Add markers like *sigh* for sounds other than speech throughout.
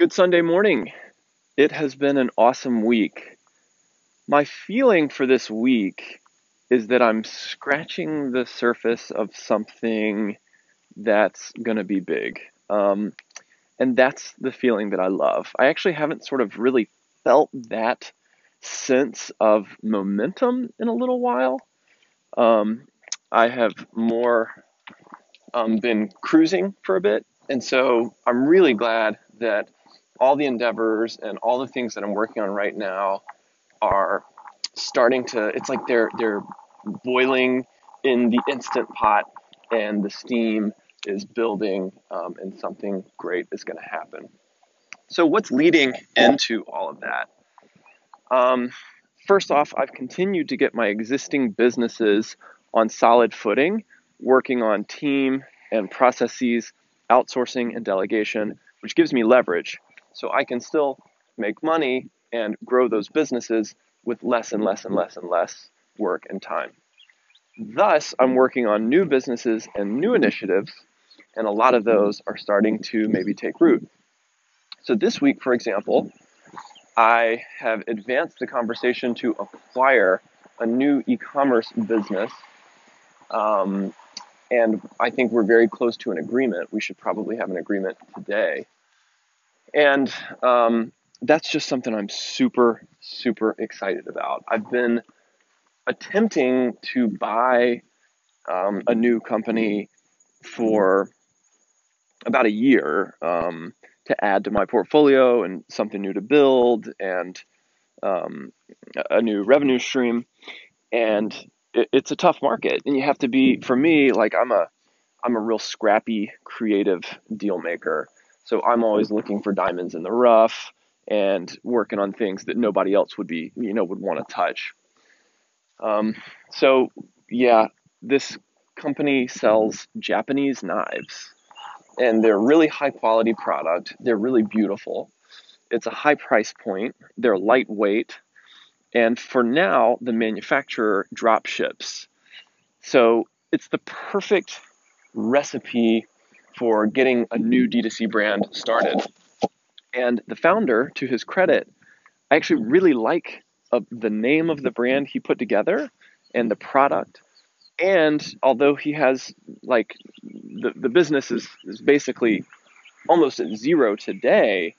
Good Sunday morning. It has been an awesome week. My feeling for this week is that I'm scratching the surface of something that's going to be big. Um, and that's the feeling that I love. I actually haven't sort of really felt that sense of momentum in a little while. Um, I have more um, been cruising for a bit, and so I'm really glad that all the endeavors and all the things that I'm working on right now are starting to it's like they're they're boiling in the instant pot and the steam is building um, and something great is going to happen. So what's leading into all of that? Um, first off i've continued to get my existing businesses on solid footing working on team and processes outsourcing and delegation which gives me leverage so I can still make money and grow those businesses with less and less and less and less work and time. Thus, I'm working on new businesses and new initiatives, and a lot of those are starting to maybe take root. So, this week, for example, I have advanced the conversation to acquire a new e commerce business. Um, and I think we're very close to an agreement. We should probably have an agreement today. And um, that's just something I'm super, super excited about. I've been attempting to buy um, a new company for about a year um, to add to my portfolio and something new to build and um, a new revenue stream. And it, it's a tough market, and you have to be. For me, like I'm a, I'm a real scrappy, creative deal maker. So I'm always looking for diamonds in the rough and working on things that nobody else would be, you know, would want to touch. Um, so yeah, this company sells Japanese knives, and they're really high quality product. They're really beautiful. It's a high price point. They're lightweight, and for now, the manufacturer drop ships. So it's the perfect recipe for getting a new D2C brand started. And the founder, to his credit, I actually really like uh, the name of the brand he put together and the product. And although he has like the, the business is, is basically almost at zero today,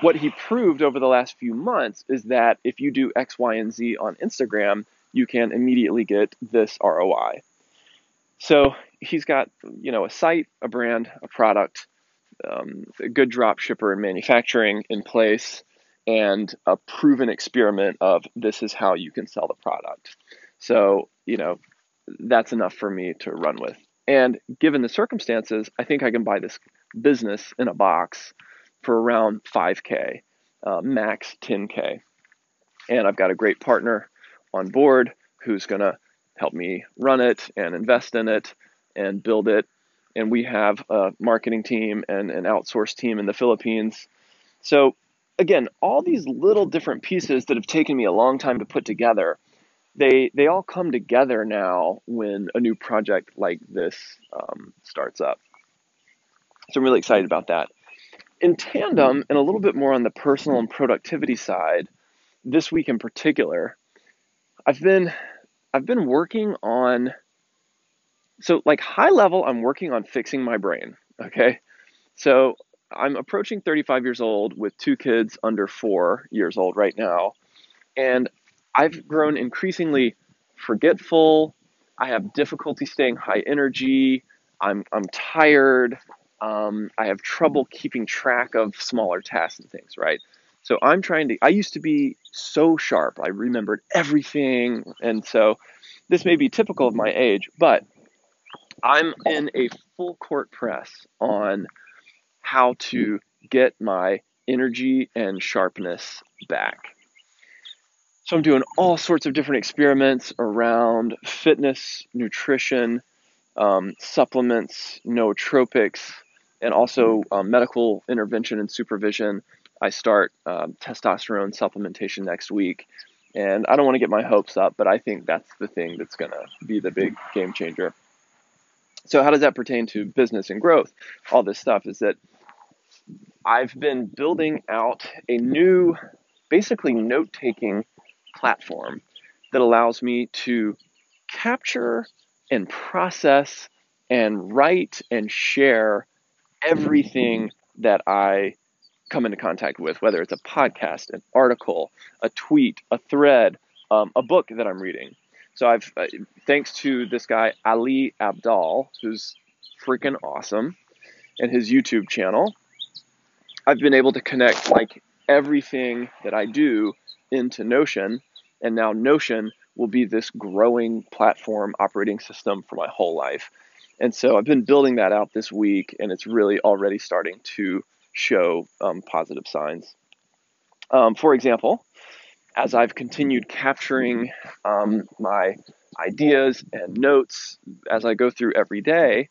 what he proved over the last few months is that if you do X, Y, and Z on Instagram, you can immediately get this ROI. So he's got you know a site, a brand, a product, um, a good drop shipper and manufacturing in place, and a proven experiment of this is how you can sell the product. So you know that's enough for me to run with. And given the circumstances, I think I can buy this business in a box for around 5K, uh, max 10K. And I've got a great partner on board who's going to help me run it and invest in it and build it. And we have a marketing team and an outsourced team in the Philippines. So, again, all these little different pieces that have taken me a long time to put together, they, they all come together now when a new project like this um, starts up. So, I'm really excited about that. In tandem, and a little bit more on the personal and productivity side, this week in particular, I've been I've been working on so like high level I'm working on fixing my brain, okay? So I'm approaching 35 years old with two kids under 4 years old right now, and I've grown increasingly forgetful. I have difficulty staying high energy. I'm I'm tired. Um, I have trouble keeping track of smaller tasks and things, right? So I'm trying to, I used to be so sharp. I remembered everything. And so this may be typical of my age, but I'm in a full court press on how to get my energy and sharpness back. So I'm doing all sorts of different experiments around fitness, nutrition, um, supplements, nootropics, and also um, medical intervention and supervision I start um, testosterone supplementation next week. And I don't want to get my hopes up, but I think that's the thing that's going to be the big game changer. So, how does that pertain to business and growth? All this stuff is that I've been building out a new, basically note taking platform that allows me to capture and process and write and share everything that I come into contact with, whether it's a podcast, an article, a tweet, a thread, um, a book that I'm reading. So I've, uh, thanks to this guy Ali Abdaal, who's freaking awesome, and his YouTube channel, I've been able to connect like everything that I do into Notion, and now Notion will be this growing platform operating system for my whole life. And so I've been building that out this week, and it's really already starting to show um, positive signs. Um, for example, as I've continued capturing um, my ideas and notes as I go through every day,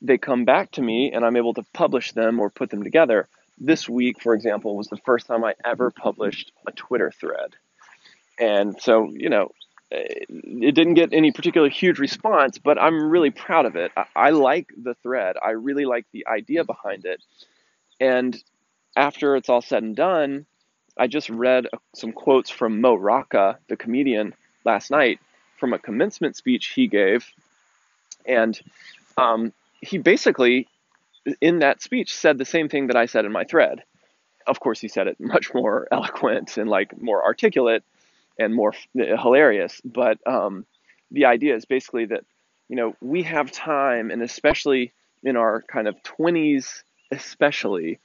they come back to me and I'm able to publish them or put them together. This week, for example, was the first time I ever published a Twitter thread. And so, you know, it didn't get any particular huge response, but I'm really proud of it. I, I like the thread. I really like the idea behind it. And after it's all said and done, I just read some quotes from Mo Rocca, the comedian, last night from a commencement speech he gave. And um, he basically, in that speech, said the same thing that I said in my thread. Of course, he said it much more *laughs* eloquent and like more articulate and more hilarious. But um, the idea is basically that you know we have time, and especially in our kind of twenties, especially,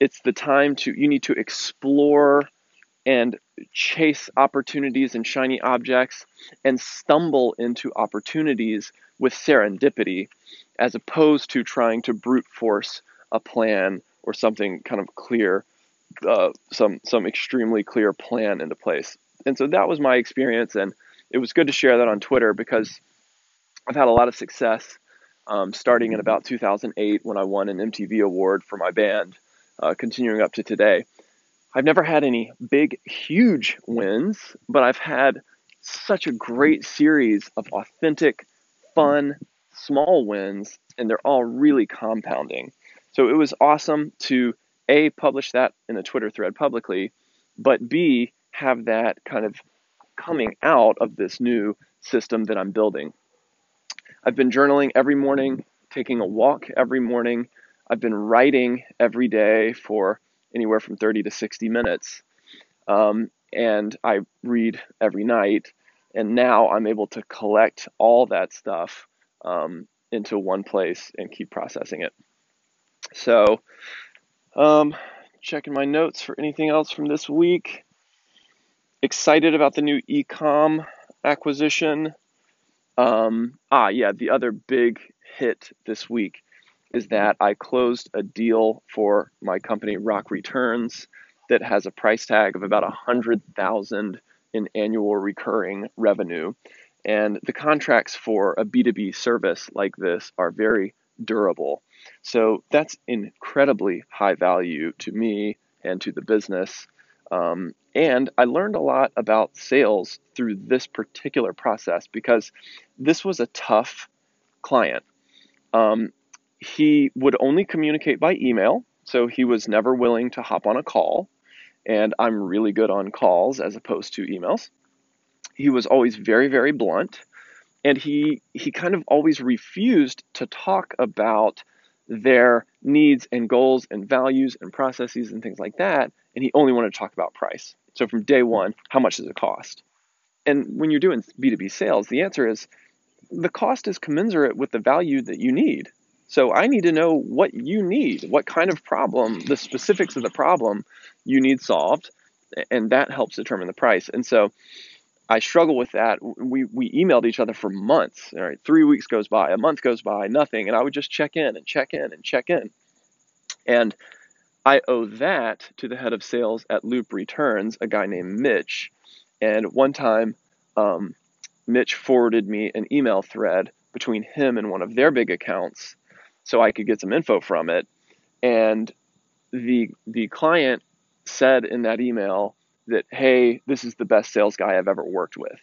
it's the time to you need to explore and chase opportunities and shiny objects and stumble into opportunities with serendipity as opposed to trying to brute force a plan or something kind of clear uh, some some extremely clear plan into place and so that was my experience, and it was good to share that on Twitter because I've had a lot of success. Um, starting in about 2008 when I won an MTV award for my band, uh, continuing up to today. I've never had any big, huge wins, but I've had such a great series of authentic, fun, small wins, and they're all really compounding. So it was awesome to A, publish that in a Twitter thread publicly, but B, have that kind of coming out of this new system that I'm building. I've been journaling every morning, taking a walk every morning. I've been writing every day for anywhere from 30 to 60 minutes. Um, and I read every night. And now I'm able to collect all that stuff um, into one place and keep processing it. So, um, checking my notes for anything else from this week excited about the new ecom acquisition. Um, ah, yeah, the other big hit this week is that I closed a deal for my company RockReturns that has a price tag of about a hundred thousand in annual recurring revenue. And the contracts for a B2B service like this are very durable. So that's incredibly high value to me and to the business. Um, and I learned a lot about sales through this particular process because this was a tough client. Um, he would only communicate by email, so he was never willing to hop on a call. And I'm really good on calls as opposed to emails. He was always very, very blunt, and he he kind of always refused to talk about their needs and goals and values and processes and things like that. And he only wanted to talk about price. So from day one, how much does it cost? And when you're doing B2B sales, the answer is the cost is commensurate with the value that you need. So I need to know what you need, what kind of problem, the specifics of the problem you need solved, and that helps determine the price. And so I struggle with that. We we emailed each other for months. All right, three weeks goes by, a month goes by, nothing, and I would just check in and check in and check in. And I owe that to the head of sales at Loop Returns, a guy named Mitch. And one time, um, Mitch forwarded me an email thread between him and one of their big accounts, so I could get some info from it. And the the client said in that email that, hey, this is the best sales guy I've ever worked with.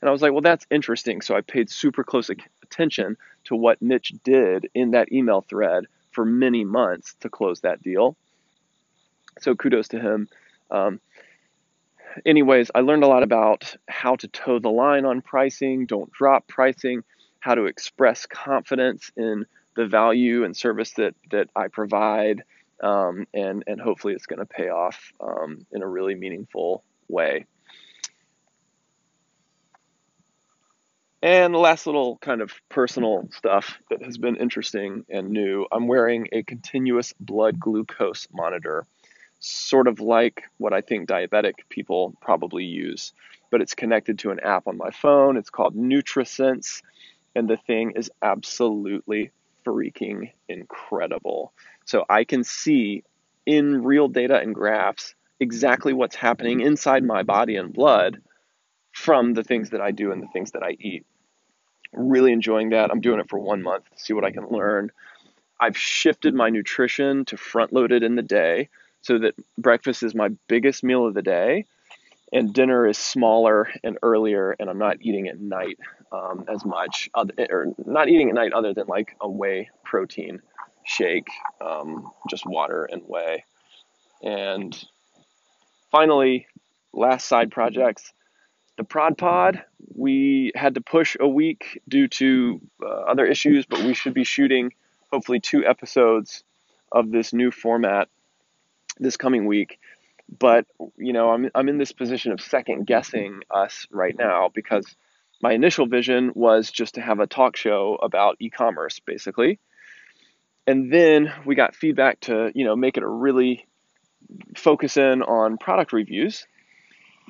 And I was like, well, that's interesting. So I paid super close attention to what Mitch did in that email thread for many months to close that deal. So kudos to him. Um, anyways, I learned a lot about how to toe the line on pricing, don't drop pricing, how to express confidence in the value and service that that I provide, um, and and hopefully it's going to pay off um, in a really meaningful way. And the last little kind of personal stuff that has been interesting and new I'm wearing a continuous blood glucose monitor, sort of like what I think diabetic people probably use, but it's connected to an app on my phone. It's called NutriSense, and the thing is absolutely freaking incredible. So I can see in real data and graphs exactly what's happening inside my body and blood from the things that I do and the things that I eat. Really enjoying that. I'm doing it for one month to see what I can learn. I've shifted my nutrition to front loaded in the day so that breakfast is my biggest meal of the day and dinner is smaller and earlier and I'm not eating at night um, as much or not eating at night other than like a whey protein shake, um, just water and whey. And finally, last side projects the Prod Pod, we had to push a week due to uh, other issues, but we should be shooting hopefully two episodes of this new format this coming week. But you know, I'm I'm in this position of second guessing us right now because my initial vision was just to have a talk show about e-commerce, basically. And then we got feedback to you know make it a really focus in on product reviews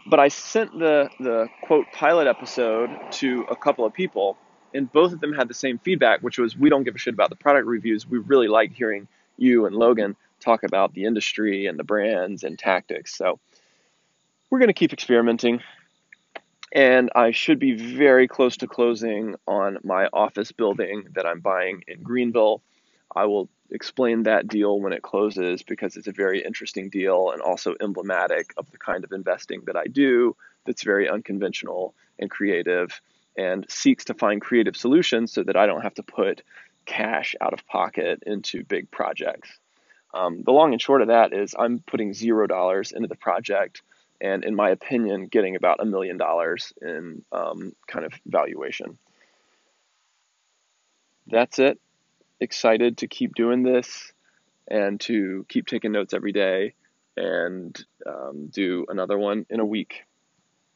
but I sent the the quote pilot episode to a couple of people, and both of them had the same feedback, which was we don't give a shit about the product reviews. We really like hearing you and Logan talk about the industry and the brands and tactics. So we're going to keep experimenting. And I should be very close to closing on my office building that I'm buying in Greenville. I will explain that deal when it closes because it's a very interesting deal and also emblematic of the kind of investing that I do that's very unconventional and creative and seeks to find creative solutions so that I don't have to put cash out of pocket into big projects. Um, the long and short of that is I'm putting zero dollars into the project and, in my opinion, getting about a million dollars in um, kind of valuation. That's it excited to keep doing this and to keep taking notes every day and um, do another one in a week.